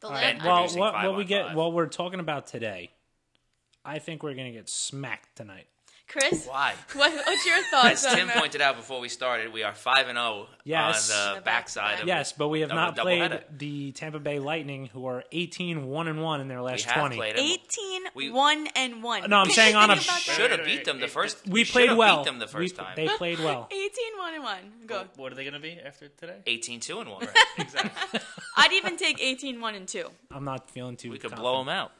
The All right, I- well, what, what we get, five. what we're talking about today, I think we're gonna get smacked tonight. Chris, Why? what, what's your As thoughts on Tim that? pointed out before we started, we are five and oh zero Yes. on On the the backside back- of Yes, but we have of not played doubleheader. the Tampa Bay Lightning, who are 18 1 and 1 in their We last have 20. played them. 18, We- 1 and 1. No, I'm saying on a- think? Should have beat them the first. We should played well. Beat them the first We- time. They played well. 18, 1 and 1. Go. What are they going to be after today? 18-2 and one. exactly. I'd even take 18, 1 and 2. I'm not feeling too. We could confident. blow them out.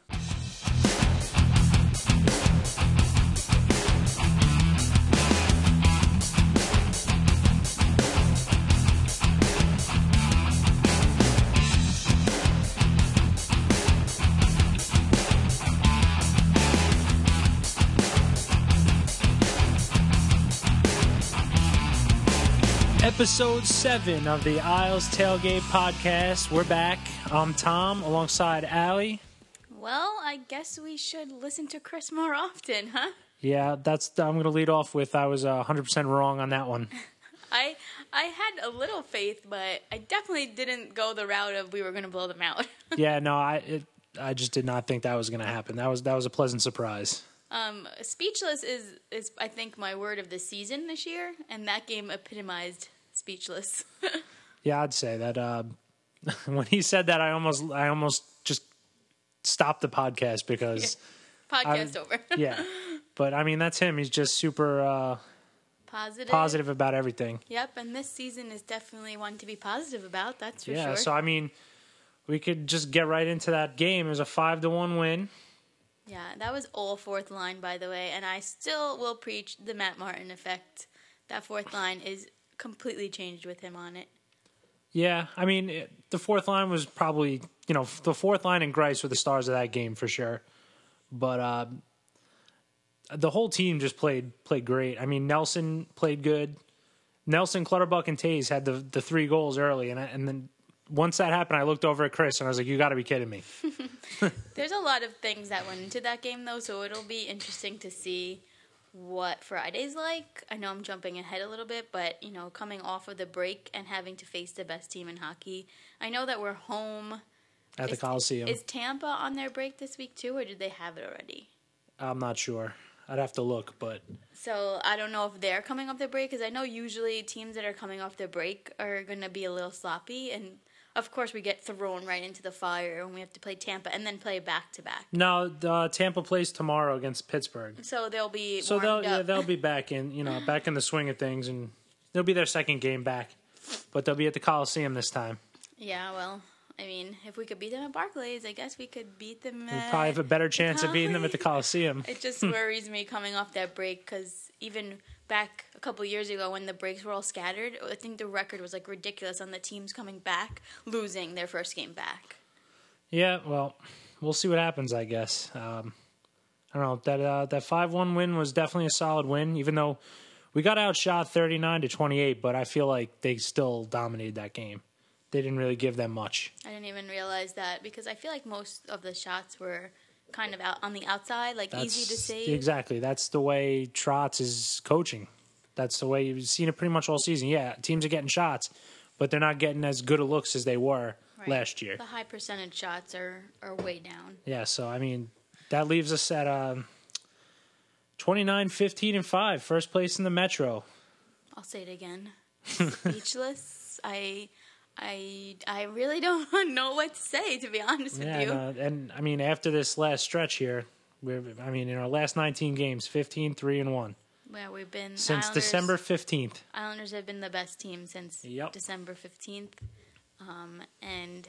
Episode 7 of the Isles Tailgate Podcast. We're back. I'm Tom alongside Allie. Well, I guess we should listen to Chris more often, huh? Yeah, that's. I'm going to lead off with I was uh, 100% wrong on that one. I I had a little faith, but I definitely didn't go the route of we were going to blow them out. yeah, no, I it, I just did not think that was going to happen. That was that was a pleasant surprise. um, speechless is is I think my word of the season this year, and that game epitomized speechless. Yeah, I'd say that. Uh, when he said that, I almost I almost just stopped the podcast because Podcast over. yeah. But I mean, that's him. He's just super uh, positive. positive about everything. Yep, and this season is definitely one to be positive about. That's for yeah. sure. Yeah, so I mean, we could just get right into that game. It was a five to one win. Yeah, that was all fourth line, by the way, and I still will preach the Matt Martin effect. That fourth line is completely changed with him on it. Yeah, I mean, it, the fourth line was probably you know the fourth line and Greiss were the stars of that game for sure. But uh, the whole team just played played great. I mean, Nelson played good. Nelson, Clutterbuck, and Tays had the the three goals early, and I, and then once that happened, I looked over at Chris and I was like, "You got to be kidding me!" There's a lot of things that went into that game, though, so it'll be interesting to see what Friday's like. I know I'm jumping ahead a little bit, but you know, coming off of the break and having to face the best team in hockey, I know that we're home. At the Coliseum, Is Tampa on their break this week too, or did they have it already? I'm not sure. I'd have to look, but So I don't know if they're coming off their break because I know usually teams that are coming off their break are going to be a little sloppy, and of course we get thrown right into the fire and we have to play Tampa and then play back to back. no. Uh, Tampa plays tomorrow against Pittsburgh, So they'll be so they'll yeah, they'll be back in you know back in the swing of things, and they'll be their second game back, but they'll be at the Coliseum this time. Yeah, well, I mean, if we could beat them at Barclays, I guess we could beat them. We probably have a better chance of beating them at the Coliseum. It just worries me coming off that break because even back a couple years ago when the breaks were all scattered, I think the record was like ridiculous on the teams coming back losing their first game back. Yeah, well, we'll see what happens. I guess. Um, I don't know that uh, that five one win was definitely a solid win, even though we got outshot thirty nine to twenty eight. But I feel like they still dominated that game. They didn't really give them much. I didn't even realize that because I feel like most of the shots were kind of out on the outside, like easy to see. Exactly. That's the way Trotz is coaching. That's the way you've seen it pretty much all season. Yeah, teams are getting shots, but they're not getting as good a looks as they were Right. last year. The high percentage shots are, are way down. Yeah, so I mean, that leaves us at um, 29, 15, and 5, first place in the Metro. I'll say it again. Speechless. I I I really don't know what to say to be honest Yeah, with you. and, uh, and I mean, after this last stretch here, we're, I mean, in our last 19 games, 15, 3, and 1. Well, we've been Since Islanders, December 15th. Islanders have been the best team since Yep. December fifteenth, um, and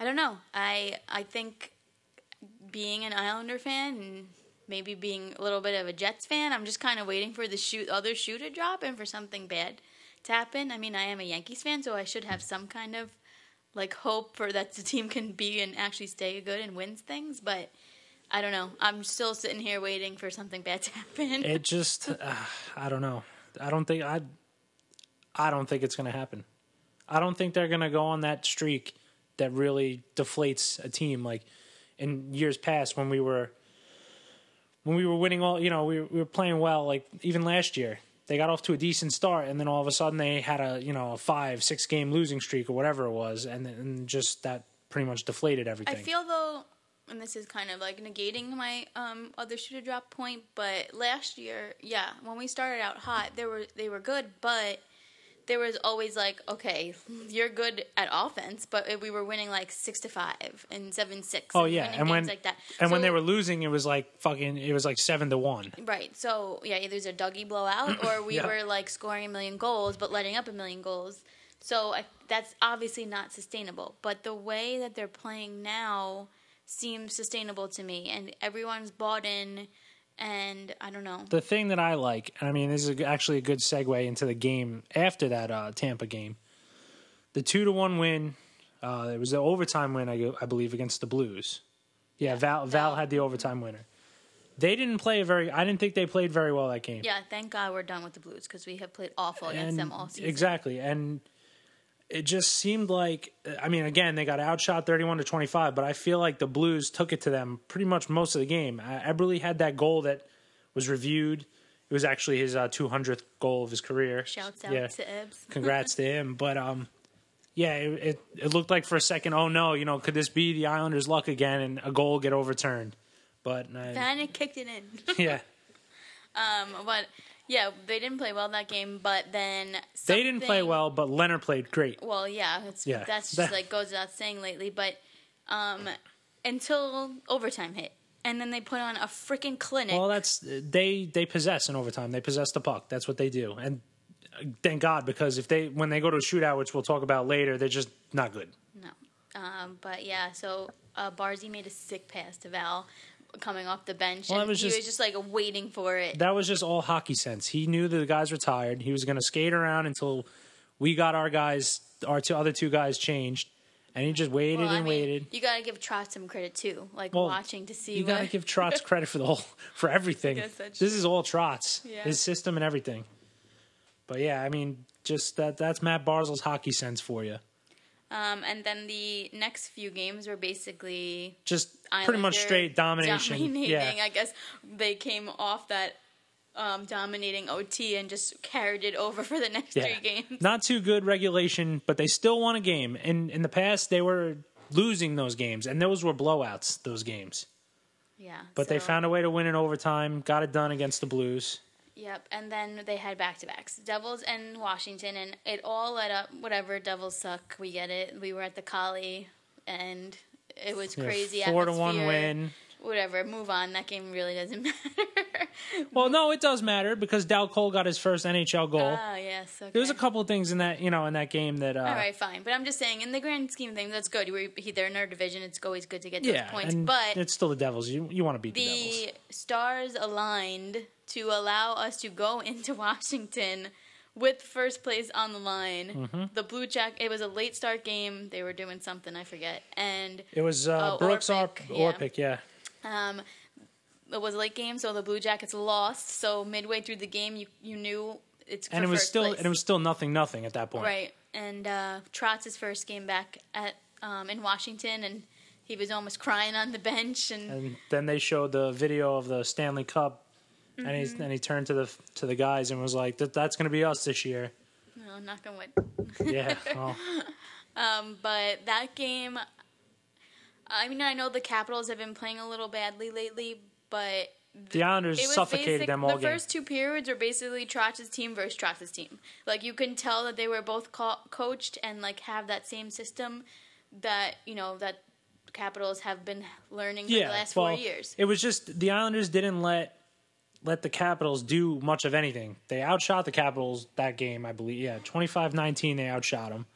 I don't know. I I think being an Islander fan and maybe being a little bit of a Jets fan, I'm just kind of waiting for the shoot other shoe to drop and for something bad to happen. I mean, I am a Yankees fan, so I should have some kind of like hope for that the team can be and actually stay good and wins things, but. I don't know. I'm still sitting here waiting for something bad to happen. It just, uh, I don't know. I don't think, I, I don't think it's going to happen. I don't think they're going to go on that streak that really deflates a team like in years past when we were when we were winning all you know we, we were playing well like even last year they got off to a decent start and then all of a sudden they had a you know a five six game losing streak or whatever it was and then just that pretty much deflated everything. I feel though, and this is kind of like negating my um, other shooter drop point, but last year, yeah, when we started out hot, they were they were good, but there was always like, okay, you're good at offense, but we were winning like six to five and seven six. oh yeah, and when like that, and when they were losing, it was like fucking. It was like seven to one. Right. So yeah, either it's a Dougie blowout or we Yeah. were like scoring a million goals but letting up a million goals. So I, that's obviously not sustainable. But the way that they're playing now seems sustainable to me, and everyone's bought in. And I don't know. The thing that I like, and I mean, this is actually a good segue into the game after that uh, Tampa game. The two to one win. Uh, it was the overtime win, I, I believe, against the Blues. Yeah, Val, Val had the overtime winner. They didn't play very. I didn't think they played very well that game. Yeah, thank God we're done with the Blues because we have played awful against And- them all season. Exactly, and it just seemed like. I mean, again, they got outshot thirty-one to twenty-five, but I feel like the Blues took it to them pretty much most of the game. Uh, Eberle had that goal that was reviewed. It was actually his uh, 200th goal of his career. Shouts out Yeah. to Ebbs. Congrats to him. But um, yeah, it, it it looked like for a second, oh no, you know, could this be the Islanders' luck again and a goal get overturned? But uh, Vanek kicked it in. yeah, um, but yeah, they didn't play well in that game. But then they didn't play well, but Lehner played great. Well, yeah, it's, Yeah. that's just That- like goes without saying lately. But um, until overtime hit, and then they put on a freaking clinic. Well, that's they they possess in overtime. They possess the puck. That's what they do. And thank God because if they when they go to a shootout, which we'll talk about later, they're just not good. no, um, but yeah. So uh, Barzy made a sick pass to Val coming off the bench, Well, and was he just- was just like waiting for it. That was just all hockey sense. He knew that the guys retired. He was going to skate around until we got our guys, our two other two guys changed, and he just waited well, and mean, waited. you gotta give Trotz some credit too, like Well, watching to see. You got to give Trotz credit for the whole for everything. This is all Trotz, Yeah. his system and everything. But yeah, I mean, just that that's Matt Barzal's hockey sense for you. Um, and then the next few games were basically Just pretty much straight domination. Dominating. Yeah. I guess they came off that um, dominating OT and just carried it over for the next Yeah. three games. Not too good regulation, but they still won a game. And in the past, they were losing those games, and those were blowouts. Those games, Yeah. but they found a way to win in overtime. Got it done against the Blues. Yep, and then they had back to backs, Devils and Washington, and it all led up. Whatever, Devils suck. We get it. We were at the Collie, and it was Yeah, crazy. four to one win. Whatever, move on. That game really doesn't matter. Well, no, it does matter because Dal Colle got his first NHL goal. Oh yes. Okay. there was a couple of things in that you know in that game that uh, All right, fine, but I'm just saying, in the grand scheme of things, that's good. We're, they're in our division. It's always good to get yeah, those points, and but it's still the Devils. You you want to beat the, Devils. stars aligned to allow us to go into Washington with first place on the line. Mm-hmm. The Blue Jack. It was a late start game. They were doing something I forget, and It was uh, Oh, Brooks Orpik, or yeah. Orpik, yeah. Um, it was a late game, so the Blue Jackets lost. So midway through the game, you you knew it's And it was still place. and it was still nothing nothing at that point. Right, and uh, Trotz's first game back at um, in Washington, and he was almost crying on the bench. And, And then they showed the video of the Stanley Cup, and Mm-hmm. he and he turned to the to the guys and was like, that, "That's going to be us this year." no, knock on wood. Yeah. well, Um, but that game, I mean, I know the Capitals have been playing a little badly lately, but the Islanders it was suffocated basic, them all the game. first two periods were basically Trotz's team versus Trotz's team. Like you can tell that they were both co- coached and like have that same system that you know that Capitals have been learning for yeah. the last well, four years. it was just the Islanders didn't let let the Capitals do much of anything. They outshot the Capitals that game, I believe. Yeah, 25-19 they outshot them.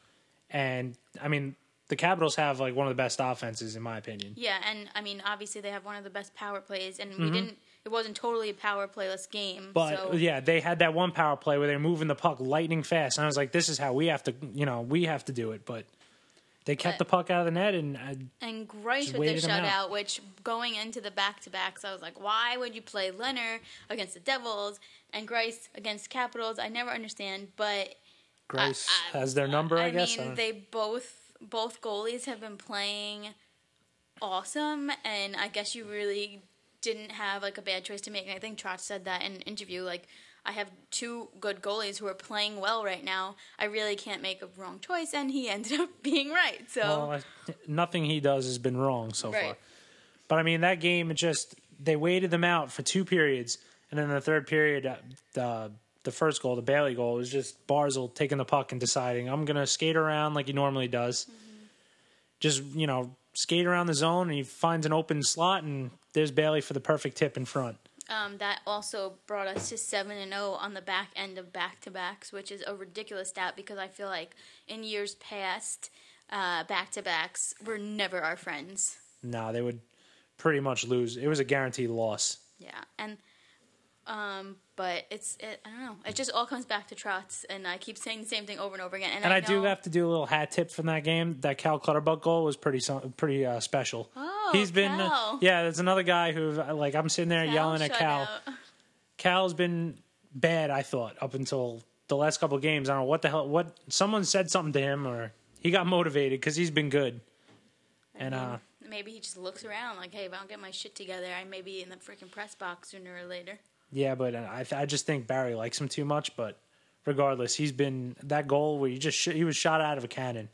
And I mean, the Capitals have like one of the best offenses in my opinion. Yeah, and I mean, obviously they have one of the best power plays, and Mm-hmm. we didn't. It wasn't totally a power playless game. But so, yeah, they had that one power play where they're moving the puck lightning fast, and I was like, "This is how we have to, you know, we have to do it." But they kept But- the puck out of the net, and uh, and Greiss with the 'em out. shutout, which going into the back to backs, I was like, why would you play Lehner against the Devils and Greiss against Capitals? I never understand, but Greiss I- has their number, I, guess. Mean, don't- they both both goalies have been playing awesome, and I guess you really didn't have like a bad choice to make. And I think Trotz said that in an interview. Like, I have two good goalies who are playing well right now. I really can't make a wrong choice, and he ended up being right. So Well, nothing he does has been wrong so far. But I mean, that game, it just they waited them out for two periods, and then the third period, uh, the first goal, the Bailey goal, was just Barzal taking the puck and deciding I'm gonna skate around like he normally does. Just you know, skate around the zone, and he finds an open slot, and there's Bailey for the perfect tip in front. um, that also brought us to seven and zero on the back end of back to backs, which is a ridiculous stat because I feel like in years past, back to backs were never our friends. Nah, they would pretty much lose. It was a guaranteed loss. Yeah, and um, but it's it, I don't know. It just all comes back to Trotz, and I keep saying the same thing over and over again. And, And I, do know- have to do a little hat tip from that game. That Cal Clutterbuck goal was pretty pretty uh, special. Oh, He's been uh, yeah. There's another guy who like I'm sitting there Cal yelling at Cal. Cal's been bad. I thought up until the last couple of games. I don't know what the hell. What someone said something to him or he got motivated because he's been good. And uh, Maybe he just looks around like, hey, if I don't get my shit together, I may be in the freaking press box sooner or later. Yeah, but uh, I I just think Barry likes him too much. But regardless, he's been that goal where he just sh- he was shot out of a cannon,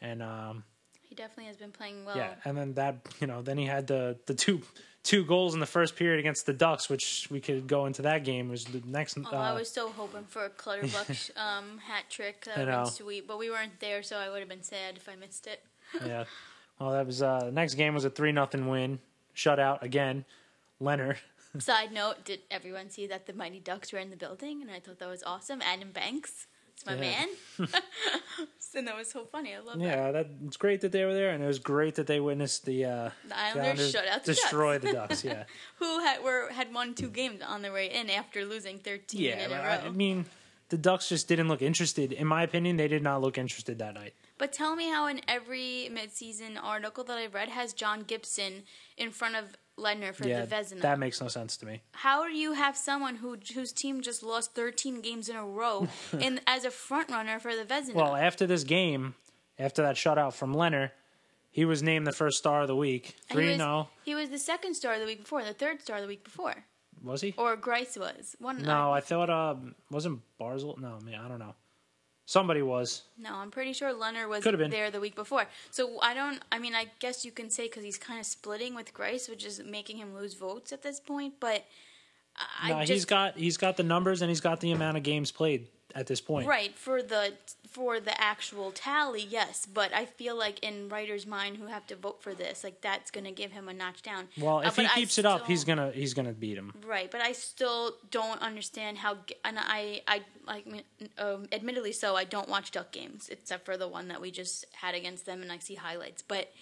and um, He definitely has been playing well. Yeah, and then that you know, then he had the the two two goals in the first period against the Ducks, which we could go into that game was the next. Oh, I uh, was so hoping for a Clutterbuck um, hat trick. That I would have been sweet, but we weren't there, so I would have been sad if I missed it. yeah. Well, that was uh, the next game was a three nothing win, shutout again. Lehner. Side note: Did everyone see that the Mighty Ducks were in the building? And I thought that was awesome. Adam Banks, it's my Yeah. man, and that was so funny. I love that. Yeah, that it's great that they were there, and it was great that they witnessed the uh, The Islanders shut out the destroy Ducks. the Ducks. Yeah, Who had were had won two games on their way in after losing thirteen yeah. in a row. I, I mean, the Ducks just didn't look interested. In my opinion, they did not look interested that night. But tell me how in every midseason article that I've read has John Gibson in front of Lehner for Yeah, the Vezina. that makes no sense to me. how do you have someone who whose team just lost 13 games in a row in as a front runner for the Vezina? Well, after this game, after that shutout from Lehner, he was named the first star of the week. And he Three was, no, he was the second star of the week before, the third star of the week before, was he? or Greiss was one. No, I thought um wasn't Barzal. No, man, I don't know. Somebody was. No, I'm pretty sure Lehner was Could've been. there the week before. So I don't. I mean, I guess you can say because he's kind of splitting with Greiss, which is making him lose votes at this point. But I No, just he's got he's got the numbers and he's got the amount of games played at this point. right for the for the actual tally, yes. But I feel like in writers' mind who have to vote for this, like that's going to give him a notch down. Well, Uh, if he but I keeps it up, he's gonna he's gonna beat him. Right, but I still don't understand how. And I, I like, um, admittedly, so I don't watch Duck games except for the one that we just had against them, and I see highlights. But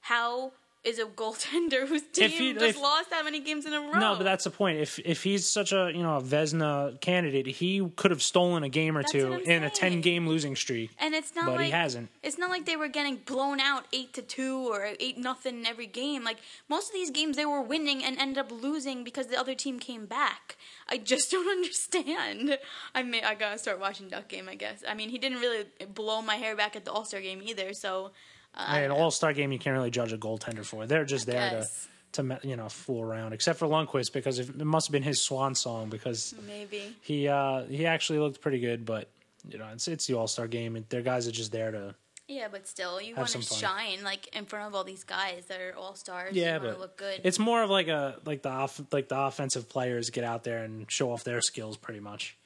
how is a goaltender whose team he- just if- lost that many games in a row? No, but that's the point. If if he's such a you know a Vezina candidate, he could have stolen a game or That's two in a ten game losing streak. and it's not but like he hasn't. It's not like they were getting blown out eight to two or eight nothing in every game. Like most of these games, they were winning and ended up losing because the other team came back. I just don't understand. I may I gotta start watching Duck game. I guess. I mean, he didn't really blow my hair back at the All Star game either. So I an All Star game, you can't really judge a goaltender for. They're just there to guess. to me- you know fool around, except for Lundqvist because it must have been his swan song because maybe. he uh he actually looked pretty good, but. You know, it's it's the All Star game, and their guys are just there to Yeah, but still, you want to shine like in front of all these guys that are all stars. Yeah, but look good. It's more of like a like the off, like the offensive players get out there and show off their skills pretty much.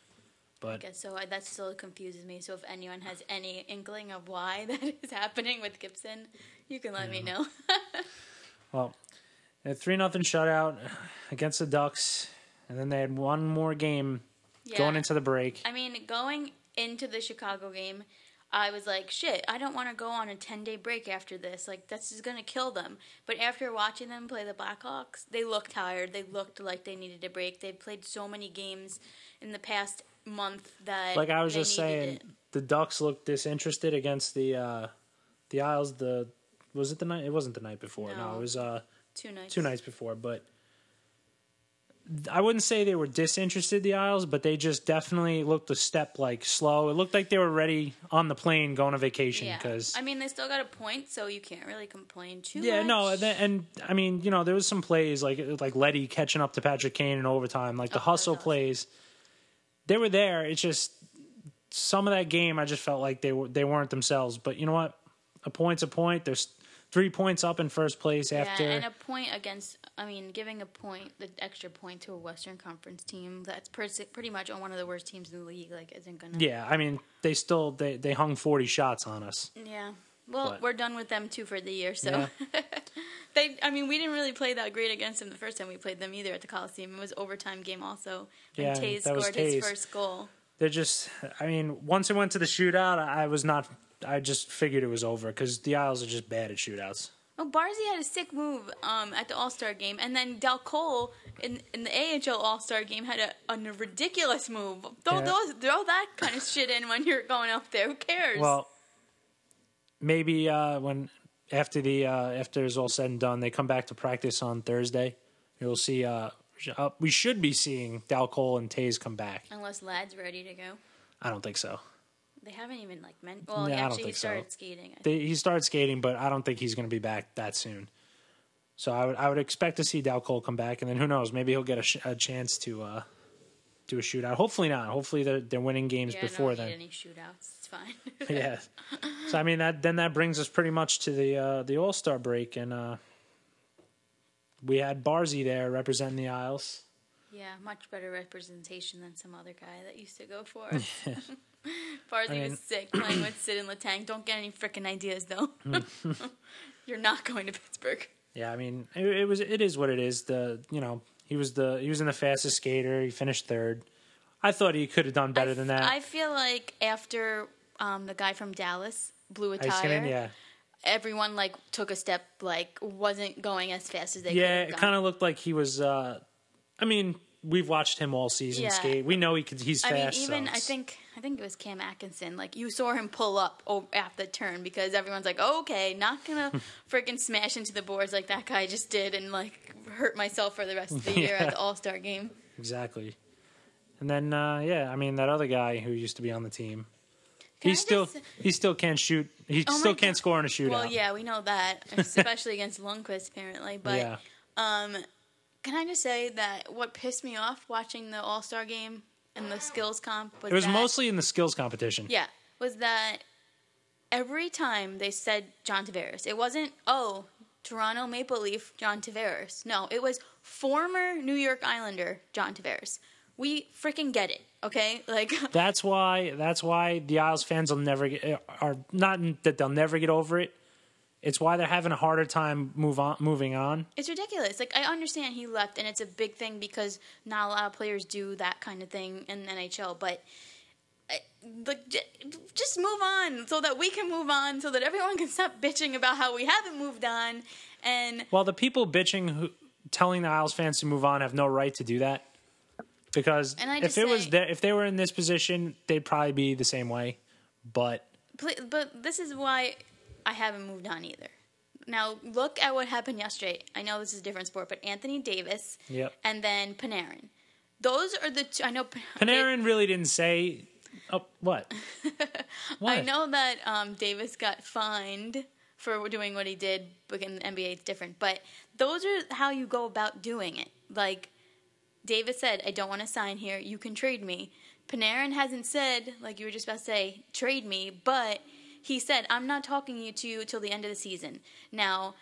But guess so. That still confuses me. So if anyone has any inkling of why that is happening with Gibson, you can let me know. well, a three nothing shutout against the Ducks, and then they had one more game yeah. going into the break. I mean, going into the Chicago game, I was like, shit, I don't want to go on a 10 day break after this. Like, this is going to kill them. But after watching them play the Blackhawks, they looked tired. They looked like they needed a break. They've played so many games in the past month that. Like I was just saying, it. the Ducks looked disinterested against the uh the Isles. The was it the night? It wasn't the night before. No, No. it was uh Two nights. two nights before. But I wouldn't say they were disinterested, the Isles, but they just definitely looked a step like slow. It looked like they were ready on the plane going on vacation Yeah. because. I mean, they still got a point, so you can't really complain too yeah, much. no, and, and I mean, you know, there was some plays like like Leddy catching up to Patrick Kane in overtime, like the Oh, that was hustle awesome. They were there. It's just some of that game. I just felt like they were they weren't themselves. But you know what? A point's a point. There's three points up in first place after. Yeah, and a point against. I mean, giving a point, the extra point to a Western Conference team that's pretty much on one of the worst teams in the league. Like, isn't gonna. yeah, I mean they still they they hung 40 shots on us. Yeah. Well, But- we're done with them too for the year. So they. I mean, we didn't really play that great against them the first time we played them either at the Coliseum. It was overtime game also. Yeah, and Tays that was scored his first goal. They're just. I mean, once it went to the shootout, I was not. I just figured it was over because the Isles are just bad at shootouts. Oh, Barzy had a sick move um, at the All Star game, and then Dal Colle in, in the AHL All Star game had a, a ridiculous move. Throw Yeah. those, throw that kind of shit in when you're going up there. Who cares? Well, maybe uh, when after the uh, after it's all said and done, they come back to practice on Thursday. You'll see. Uh, uh, we should be seeing Dal Colle and Tays come back. unless Lad's ready to go, I don't think so. they haven't even like meant. Well, don't actually, he think so. started skating. They, he started skating, but I don't think he's going to be back that soon. So I would I would expect to see Dal Colle come back, and then who knows? Maybe he'll get a, sh- a chance to uh, do a shootout. Hopefully not. Hopefully they're they're winning games yeah, before I don't then. any shootouts. Fine. yeah. So I mean that then that brings us pretty much to the uh, the All Star break, and uh, we had Barzy there representing the Isles. yeah, much better representation than some other guy that used to go for. Barzy I mean- was sick playing with Sid and Letang. Don't get any freaking ideas though. you're not going to Pittsburgh. Yeah, I mean it, it was it is what it is. The you know he was the he was in the fastest skater. He finished third. I thought he could have done better than that. I feel like after um, the guy from Dallas blew a tire, yeah, everyone like took a step, like wasn't going as fast as they. Could. Yeah. It kind of looked like he was. uh I mean, we've watched him all season Yeah. skate. We know he could. He's I fast. mean, even so I think I think it was Cam Atkinson. Like you saw him pull up at the turn because everyone's like, "Okay, not gonna freaking smash into the boards like that guy just did," and like hurt myself for the rest of the year Yeah. at the All Star game. exactly. And then uh yeah, I mean that other guy who used to be on the team. Can he I still just- he still can't shoot. He Oh still can't God. score in a shootout. Well, yeah, we know that, especially against Lundqvist apparently. But yeah. Um, can I just say that what pissed me off watching the All Star game and the skills comp was It was that- mostly in the skills competition. yeah was that every time they said John Tavares, it wasn't oh Toronto Maple Leaf John Tavares. No, it was former New York Islander John Tavares. We freaking get it, okay? Like That's why. That's why the Isles fans will never get. Eh, are not that they'll never get over it. It's why they're having a harder time move on, moving on. It's ridiculous. Like I understand he left, and it's a big thing because not a lot of players do that kind of thing in the NHL. But eh, like, just move on so that we can move on, so that everyone can stop bitching about how we haven't moved on. And Well, the people bitching, who, telling the Isles fans to move on, have no right to do that. Because if it was say- there, if they were in this position, they'd probably be the same way. But but this is why I haven't moved on either. Now look at what happened yesterday. I know this is a different sport, but Anthony Davis Yep. and then Panarin. Those are the two. I know Panarin really didn't say. Oh, what? what? I know that um, Davis got fined for doing what he did, but in the NBA it's different. But those are how you go about doing it. Like Davis said, I don't want to sign here. You can trade me. Panarin hasn't said, like you were just about to say, trade me, but he said, I'm not talking you to you till the end of the season. Now,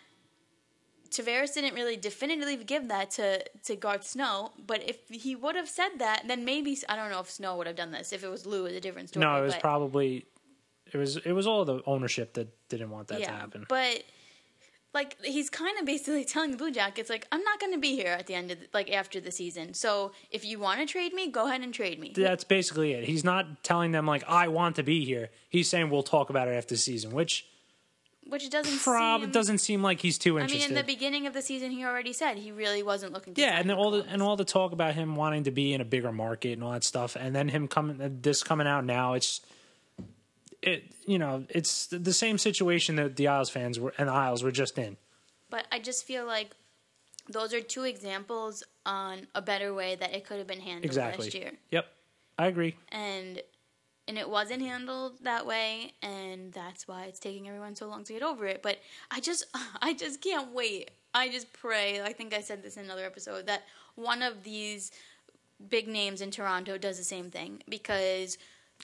Tavares didn't really definitively give that to, to Garth Snow, but if he would have said that, then maybe I don't know if Snow would have done this. If it was Lou, it's a different story. no, it was but- probably. It was. It was all the ownership that didn't want that to happen. But like he's kind of basically telling the Blue Jackets like I'm not going to be here at the end of the, like after the season. So if you want to trade me, go ahead and trade me. That's basically it. He's not telling them like I want to be here. He's saying we'll talk about it after the season, which Which doesn't prob seem, doesn't seem like he's too interested. I mean, in the beginning of the season, he already said he really wasn't looking. Yeah, and all the and all the talk about him wanting to be in a bigger market and all that stuff, and then him coming this coming out now, it's it you know it's the same situation that the Isles fans were and the Isles were just in. But I just feel like those are two examples on a better way that it could have been handled Exactly. last year. Yep, I agree. and and it wasn't handled that way and that's why it's taking everyone so long to get over it but i just i just can't wait i just pray i think i said this in another episode that one of these big names in Toronto does the same thing because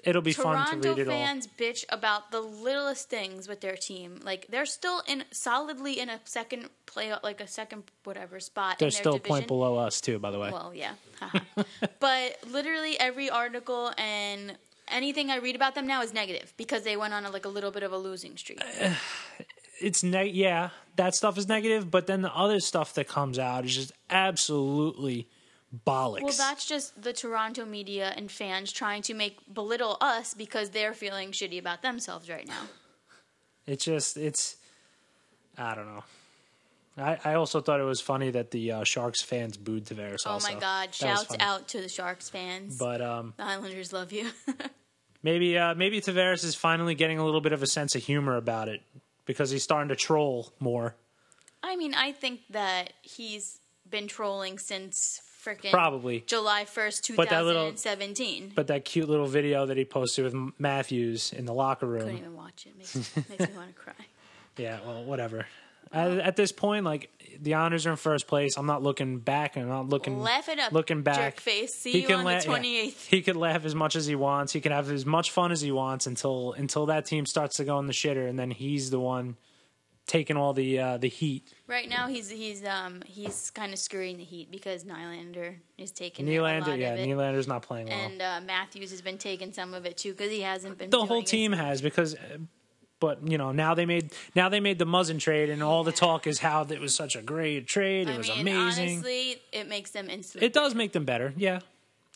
It'll be fun to read it all. fans bitch about the littlest things with their team. Like they're still in solidly in a second play, like a second whatever spot. They're in their still a division. point below us too, by the way. Well, yeah. but literally every article and anything I read about them now is negative because they went on a, like a little bit of a losing streak. it's ne- yeah, that stuff is negative, but then the other stuff that comes out is just absolutely bollocks. Well, that's just the Toronto media and fans trying to make belittle us because they're feeling shitty about themselves right now. It's just it's I don't know. I, I also thought it was funny that the uh, Sharks fans booed Tavares. Oh also. my God! That Shouts out to the Sharks fans. But um, the Islanders love you. maybe uh, maybe Tavares is finally getting a little bit of a sense of humor about it because he's starting to troll more. I mean, I think that he's been trolling since freaking Probably. July first, that little- 2017. But that cute little video that he posted with Matthews in the locker room. Couldn't even watch it. Makes, makes me want to cry. Yeah, well, whatever. At, at this point, like the Honors are in first place. I'm not looking back, and I'm not looking Laugh it up, looking back. jerk face. See He you can on la- the yeah. 28th. He could laugh as much as he wants. He can have as much fun as he wants until until that team starts to go in the shitter, and then he's the one taking all the uh, the heat. Right now, he's he's um he's kind of screwing the Heat because Nylander is taking a lot Nylander, yeah, it. Nylander's not playing well. and uh, Matthews has been taking some of it too because he hasn't been. the whole it. team has because, uh, but you know now they made now they made the Muzzin trade, and all the talk is how it was such a great trade. It I was mean, amazing. honestly, it makes them instantly. it does make them better, yeah.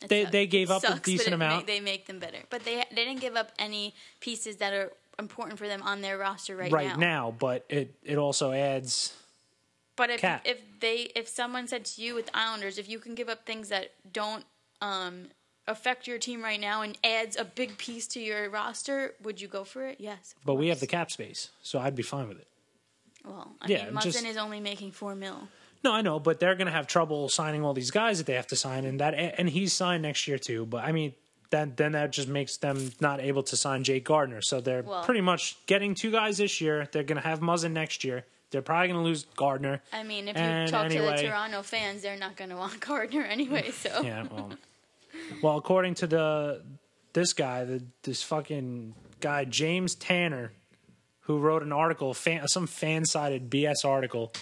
It they- sucks. they gave up a Sucks, but decent it amount. they make them better, but they they didn't give up any pieces that are important for them on their roster right, right now, but it it also adds But if Cap. if they if someone said to you with the Islanders, if you can give up things that don't um, affect your team right now and adds a big piece to your roster, would you go for it? Yes. but we have the cap space, so I'd be fine with it. Well, I Yeah, mean, Muzzin just- is only making four mil. No, I know, but they're going to have trouble signing all these guys that they have to sign, and that and he's signed next year too. But I mean, then then that just makes them not able to sign Jake Gardiner. So they're Well- pretty much getting two guys this year. They're going to have Muzzin next year. They're probably going to lose Gardiner. I mean, if you And talk to the Toronto fans, they're not going to want Gardiner anyway. So Yeah, well, well, according to the this guy, the this fucking guy James Tanner, who wrote an article, fan, some fan sided BS article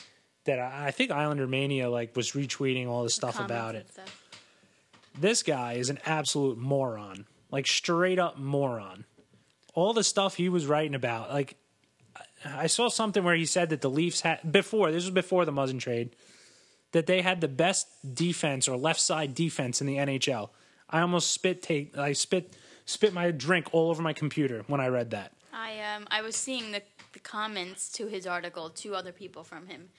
that I, I think Islander Mania like was retweeting all this stuff comments about it. stuff. This guy is an absolute moron, like straight up moron. All the stuff he was writing about, like I saw something where he said that the Leafs had before this was before the Muzzin trade that they had the best defense or left side defense in the NHL. I almost spit take I spit spit my drink all over my computer when I read that. I um I was seeing the, the comments to his article, to other people from him.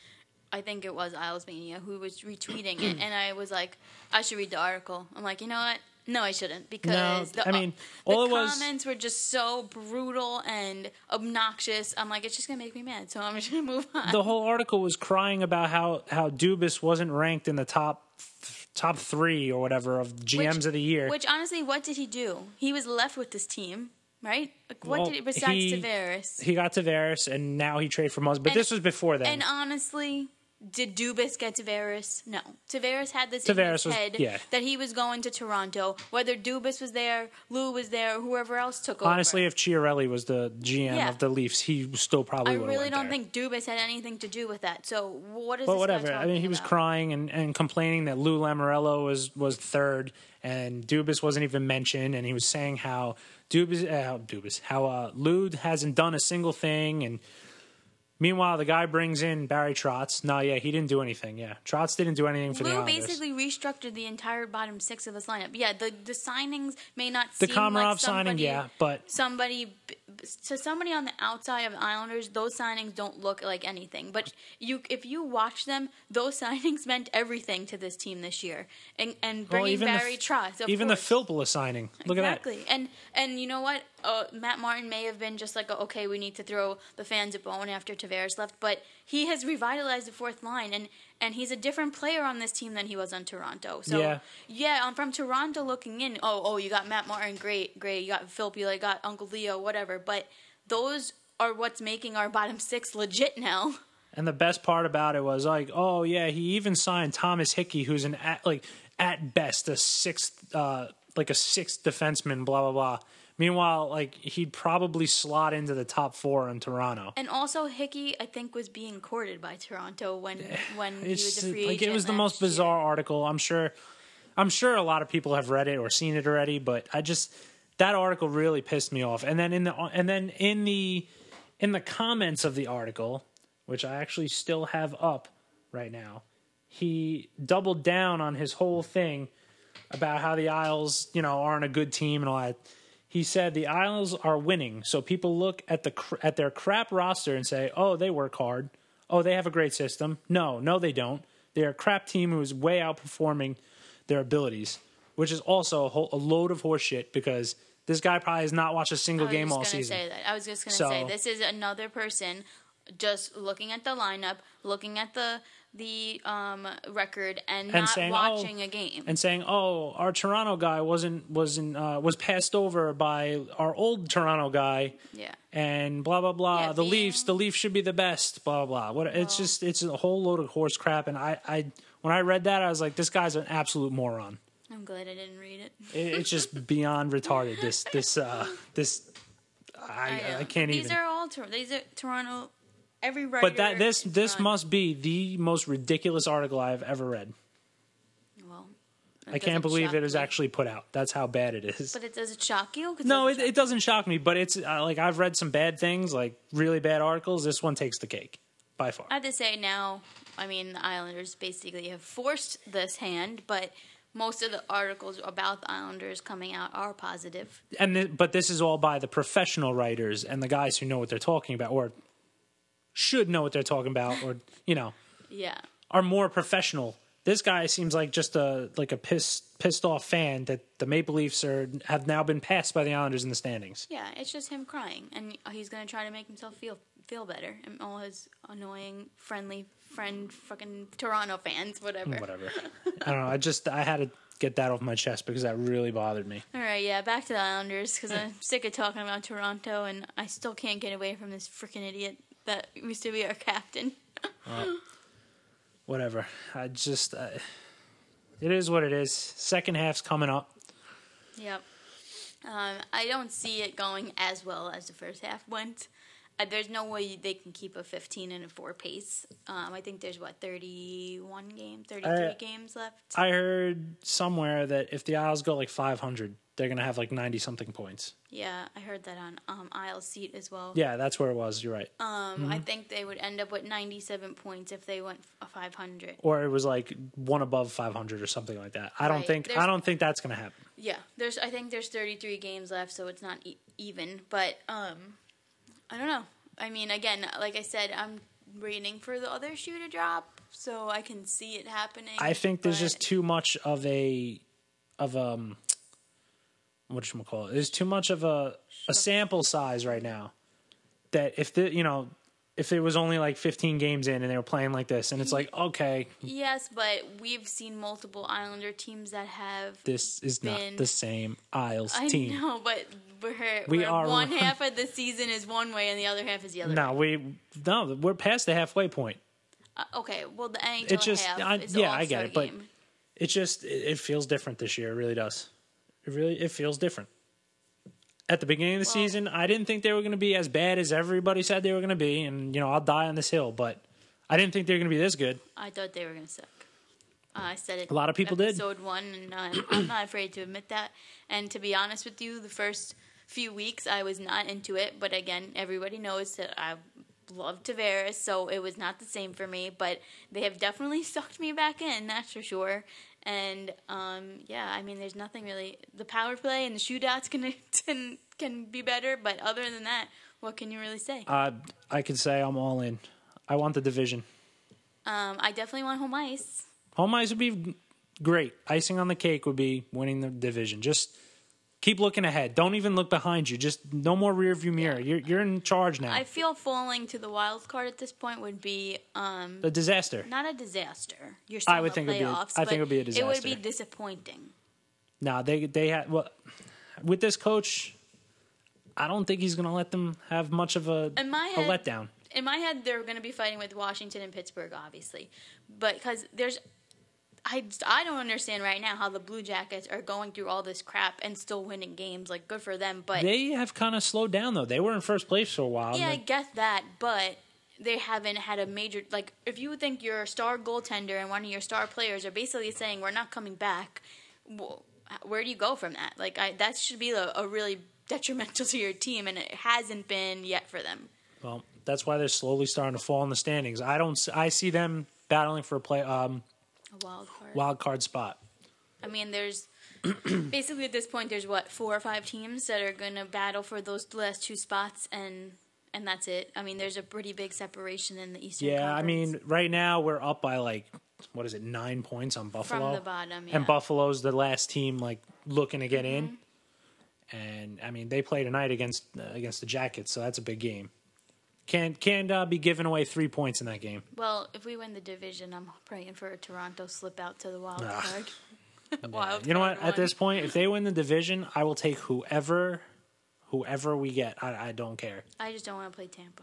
I think it was Isles Mania who was retweeting it, and I was like, I should read the article. I'm like, you know what? No, I shouldn't because the, I mean, the it was- comments were just so brutal and obnoxious. I'm like, it's just gonna make me mad, so I'm just gonna move on. The whole article was crying about how how Dubas wasn't ranked in the top top 3 or whatever of GMs Which- of the year. Which honestly, what did he do? He was left with this team, right? Like, what Well, did he besides he- Tavares? he got Tavares and now he traded for Muzzin, but And- this was before then. And honestly, did Dubas get Tavares? No. Tavares had this in Tavares his was- head yeah. that he was going to Toronto. Whether Dubas was there, Lou was there, whoever else took over. Honestly, if Chiarelli was the GM Yeah. of the Leafs, he still probably I really don't there. think Dubas had anything to do with that. So what is But whatever. I mean, he was about? crying and, and complaining that Lou Lamoriello was was third, and Dubas wasn't even mentioned, and he was saying how Dubas, uh, Dubas, how uh, Lou hasn't done a single thing, and meanwhile the guy brings in Barry Trotz. No, yeah, he didn't do anything. Yeah, Trotz didn't do anything for the Lou Islanders. basically restructured the entire bottom six of this lineup. Yeah, the the signings may not seem like somebody the seem Komarov like signing, yeah, but somebody to somebody on the outside of the Islanders, those signings don't look like anything. But you, if you watch them, those signings meant everything to this team this year. And and bringing even Barry the, Trotz, even course. the Filppula signing. Look at that. Exactly, and and you know what? Uh, Matt Martin may have been just like, okay, we need to throw the fans a bone after Tavares left, but he has revitalized the fourth line, and and he's a different player on this team than he was on Toronto. So Yeah. yeah I'm from Toronto looking in, oh oh, you got Matt Martin, great, great. You got Filppula, you got Uncle Leo, whatever. But those are what's making our bottom six legit now. And the best part about it was like, oh yeah, he even signed Thomas Hickey, who's an at, like at best a sixth, uh, like a sixth defenseman. Blah blah blah. Meanwhile, like he'd probably slot into the top four in Toronto. And also, Hickey, I think, was being courted by Toronto when when he was a free like agent. it was the most year. bizarre article. I'm sure, I'm sure a lot of people have read it or seen it already, but I just that article really pissed me off. And then in the and then in the in the comments of the article, which I actually still have up right now, he doubled down on his whole thing about how the Isles, you know, aren't a good team and all that. He said the Isles are winning, so people look at the cr- at their crap roster and say, "Oh, they work hard. Oh, they have a great system." No, no, they don't. They're a crap team who is way outperforming their abilities, which is also a, whole, a load of horseshit because this guy probably has not watched a single I was game just all gonna season. Say that. I was just going to So- say this is another person just looking at the lineup, looking at the the um, record, and, And not saying, watching oh, a game. and saying, "Oh, our Toronto guy wasn't wasn't uh, was passed over by our old Toronto guy." yeah. and blah blah blah. Yeah, the being- Leafs, the Leafs should be the best. Blah blah. What? It's just it's a whole load of horse crap. And I, I when I read that, I was like, this guy's an absolute moron. I'm glad I didn't read it. It, it's just beyond retarded. This this uh this. I know. I, can't these even. These are all these are Toronto. Every writer. but that this this Toronto- must be the most ridiculous article I've ever read. Well, I can't believe it is actually put out. That's how bad it is. But it does it shock you. no, it, doesn't it doesn't shock me, but it's uh, like I've read some bad things, like really bad articles. This one takes the cake by far. I have to say now, I mean, the Islanders basically have forced this hand, but most of the articles about the Islanders coming out are positive. and th- but this is all by the professional writers and the guys who know what they're talking about or should know what they're talking about or you know Yeah. are more professional. This guy seems like just a like a pissed pissed off fan that the maple leafs are have now been passed by the islanders in the standings. Yeah, it's just him crying, and he's gonna try to make himself feel feel better, and all his annoying, friendly friend, fucking Toronto fans, whatever. whatever. I don't know i just i had to get that off my chest because that really bothered me. All right, yeah, back to the Islanders because I'm sick of talking about Toronto, and I still can't get away from this freaking idiot that used to be our captain. whatever i just uh, it is what it is second half's coming up Yep. Um, I don't see it going as well as the first half went. Uh, there's no way they can keep a 15 and a 4 pace. Um, I think there's, what, 31 games, 33 Uh, games left? i heard somewhere that if the isles go like 500 they're gonna have like 90 something points Yeah, I heard that on um, Isle Seat as well. Yeah, that's where it was. You're right. Um, I think they would end up with 97 points if they went a 500. Or it was like one above 500 or something like that. I don't think. There's- I don't think that's gonna happen. Yeah, there's. I think there's 33 games left, so it's not e- even. But um, I don't know. I mean, again, like I said, I'm waiting for the other shoe to drop so I can see it happening. I think there's just too much of a, of um, what we call it? There's too much of a a sample size right now. That if the you know if it was only like 15 games in and they were playing like this and it's like okay Yes, but we've seen multiple Islander teams that have. this is not the same Isles I team. know, but we're, We we're are one half of the season is one way and the other half is the other. No, way. we no we're past the halfway point. Uh, okay, well the NHL It's just- half I- yeah, I get it, but- it just it, it feels different this year. It really does. It really it feels different. At the beginning of the Well- season, I didn't think they were going to be as bad as everybody said they were going to be, and you know I'll die on this hill, but I didn't think they were going to be this good. I thought they were going to suck. Uh, I said it. A lot of people did. episode one, and uh, I'm not afraid to admit that. And to be honest with you, the first few weeks I was not into it. But again, everybody knows that I love Tavares, so it was not the same for me. But they have definitely sucked me back in, that's for sure. And um, yeah, I mean, there's nothing really. The power play and the shootouts can can can be better, but other than that, what can you really say? Uh, I can say I'm all in. I want the division. Um, I definitely want home ice. Home ice would be great. Icing on the cake would be winning the division. Just keep looking ahead. Don't even look behind you. Just no more rear view mirror. You're you're in charge now. I feel falling to the wild card at this point would be um, the disaster. not a disaster. You're still I would in think the it'd be a- playoffs. I think it would be a disaster. It would be disappointing. No, they they had well with this coach. I don't think he's going to let them have much of a In my a letdown. in my head they're going to be fighting with Washington and Pittsburgh, obviously, but because there's. I, I don't understand right now how the Blue Jackets are going through all this crap and still winning games. Like, good for them. But They have kind of slowed down though. They were in first place for a while. Yeah, I get that, but they haven't had a major like if you think your star goaltender and one of your star players are basically saying we're not coming back, well, where do you go from that? Like I that should be a, a really detrimental to your team and it hasn't been yet for them. Well, that's why they're slowly starting to fall in the standings. I don't. I see them battling for a play um, A wild card. wild card spot. I mean, there's basically at this point there's what four or five teams that are going to battle for those last two spots and and that's it. I mean, there's a pretty big separation in the Eastern Yeah, I mean, right now we're up by like what is it, nine points on Buffalo from the bottom, yeah. and Buffalo's the last team like looking to get Mm-hmm. in. And I mean, they play tonight against uh, against the Jackets, so that's a big game. Can can uh, be giving away three points in that game. Well, if we win the division, I'm praying for a Toronto slip out to the wild card. wild You know what? At this point, if they win the division, I will take whoever, whoever we get. I, I don't care. I just don't want to play Tampa.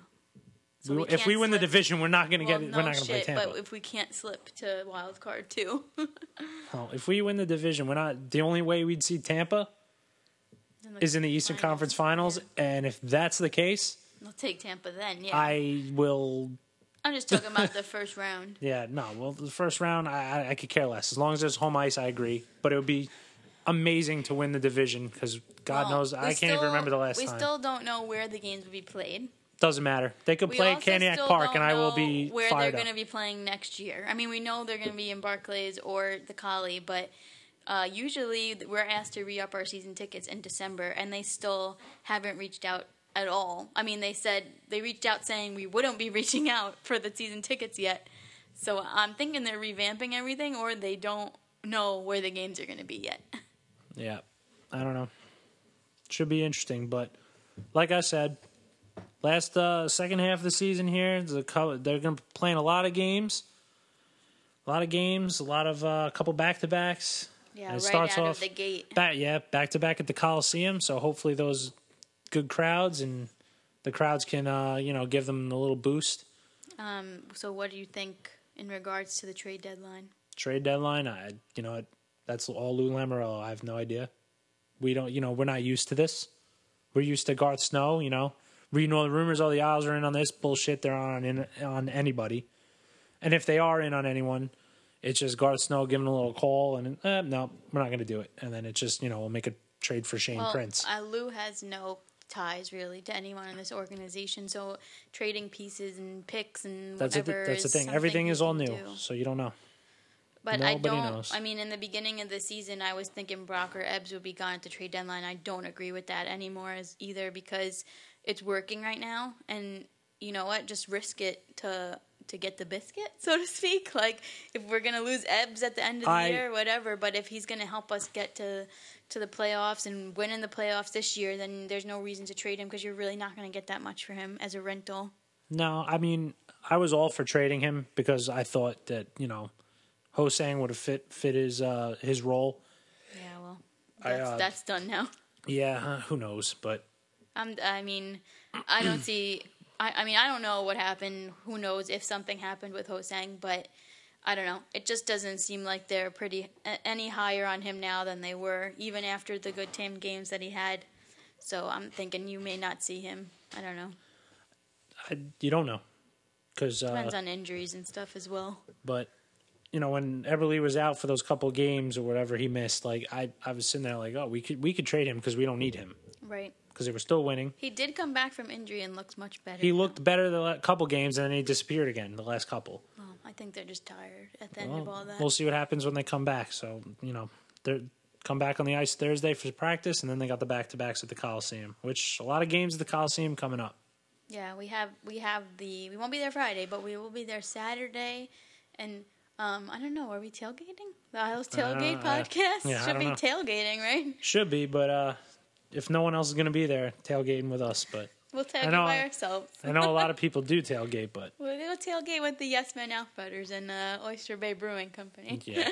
So We- we if we can't win the division, we're not going to well, get. no we're not going to play Tampa. but if we can't slip to wild card too, Well, if we win the division, we're not. The only way we'd see Tampa the is in the Eastern Conference Finals, yeah. and if that's the case, I'll take Tampa then. Yeah, I will. I'm just talking about the first round. Yeah, no. Well, the first round, I, I, I could care less. As long as there's home ice, I agree. But it would be amazing to win the division because God Well, knows we I can't still- even remember the last We time. still don't know where the games will be played. Doesn't matter. They could play also at Cantiague still Park, don't and I will know be where fired they're up. going to be playing next year. I mean, we know they're going to be in Barclays or the Coli, but uh, usually we're asked to re-up our season tickets in December, and they still haven't reached out at all. I mean, they said they reached out saying we wouldn't be reaching out for the season tickets yet. So I'm thinking they're revamping everything, or they don't know where the games are going to be yet. Yeah, I don't know. Should be interesting, but like I said, last uh, second half of the season here, couple, they're going to be playing a lot of games, a lot of games, a lot of uh, a couple back to backs. Yeah, right starts out off of the gate. Back, yeah, back to back at the Coliseum. So hopefully those good crowds and the crowds can uh, you know give them a little boost. Um, so, what do you think in regards to the trade deadline? Trade deadline, I you know that's all Lou Lamoriello. I have no idea. We don't, you know, we're not used to this. We're used to Garth Snow. You know, reading all the rumors, all the Isles are in on this bullshit. They're on in, on anybody, and if they are in on anyone, it's just Garth Snow giving a little call and eh, no, we're not going to do it. And then it's just you know we'll make a trade for Shane Well, Prince. Uh, Lou has no ties really to anyone in this organization, so trading pieces and picks and That's the, whatever. that's the thing. Everything is all new, do. so you don't know. But I don't. knows. I mean, in the beginning of the season, I was thinking Brock or Ebbs would be gone at the trade deadline. I don't agree with that anymore, as either because it's working right now, and you know what, just risk it to to get the biscuit, so to speak. Like if we're gonna lose Ebbs at the end of the I- year, whatever. But if he's gonna help us get to to the playoffs and win in the playoffs this year, then there's no reason to trade him because you're really not gonna get that much for him as a rental. No, I mean, I was all for trading him because I thought that you know, Hosang would have fit fit his uh, his role. Yeah, well, I, that's, uh, that's done now. Yeah, uh, who knows? But I'm, I mean, I don't see. I, I mean, I don't know what happened. Who knows if something happened with Hosang, but I don't know. It just doesn't seem like they're pretty any higher on him now than they were, even after the good team games that he had. So I'm thinking you may not see him. I don't know. I, you don't know because. Uh, Depends on injuries and stuff as well. but you know, when Eberle was out for those couple games or whatever he missed, like I, I was sitting there like, oh, we could we could trade him because we don't need him Right. Because they were still winning. He did come back from injury and looks much better. He now. looked better the la- couple games and then he disappeared again the last couple. Well, I think they're just tired at the end of all that. we'll see what happens when they come back. So you know, they're come back on the ice Thursday for practice, and then they got the back to backs at the Coliseum, which a lot of games at the Coliseum coming up. Yeah, we have we have the we won't be there Friday, but we will be there Saturday, and um I don't know, are we tailgating? The Isles Tailgate Uh, podcast yeah, should be know. tailgating, right? Should be, but uh, if no one else is going to be there, tailgating with us. But We'll tailgate know, by ourselves. I know a lot of people do tailgate, but We'll we'll tailgate with the Yes Men Outfitters and uh, Oyster Bay Brewing Company. yeah,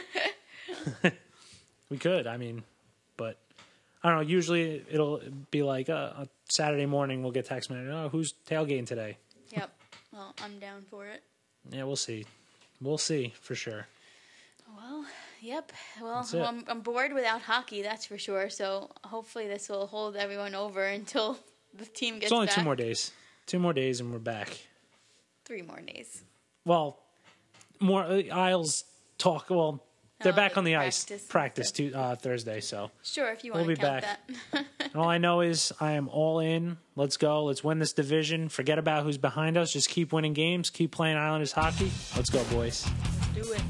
we could. I mean, but I don't know. Usually it'll be like uh, a Saturday morning. We'll get text message. Oh, who's tailgating today? Yep. Well, I'm down for it. Yeah, we'll see. We'll see for sure. Well, yep. Well, I'm, I'm bored without hockey, that's for sure. So hopefully this will hold everyone over until the team gets It's only back. two more days. Two more days and we're back. Three more days. Well, more uh, Isles talk. Well, they're Oh, back on the ice practice practice to, uh, Thursday. So Sure, if you We'll want to be back. all I know is I am all in. Let's go. Let's win this division. Forget about who's behind us. Just keep winning games. Keep playing Islanders hockey. Let's go, boys. Do it.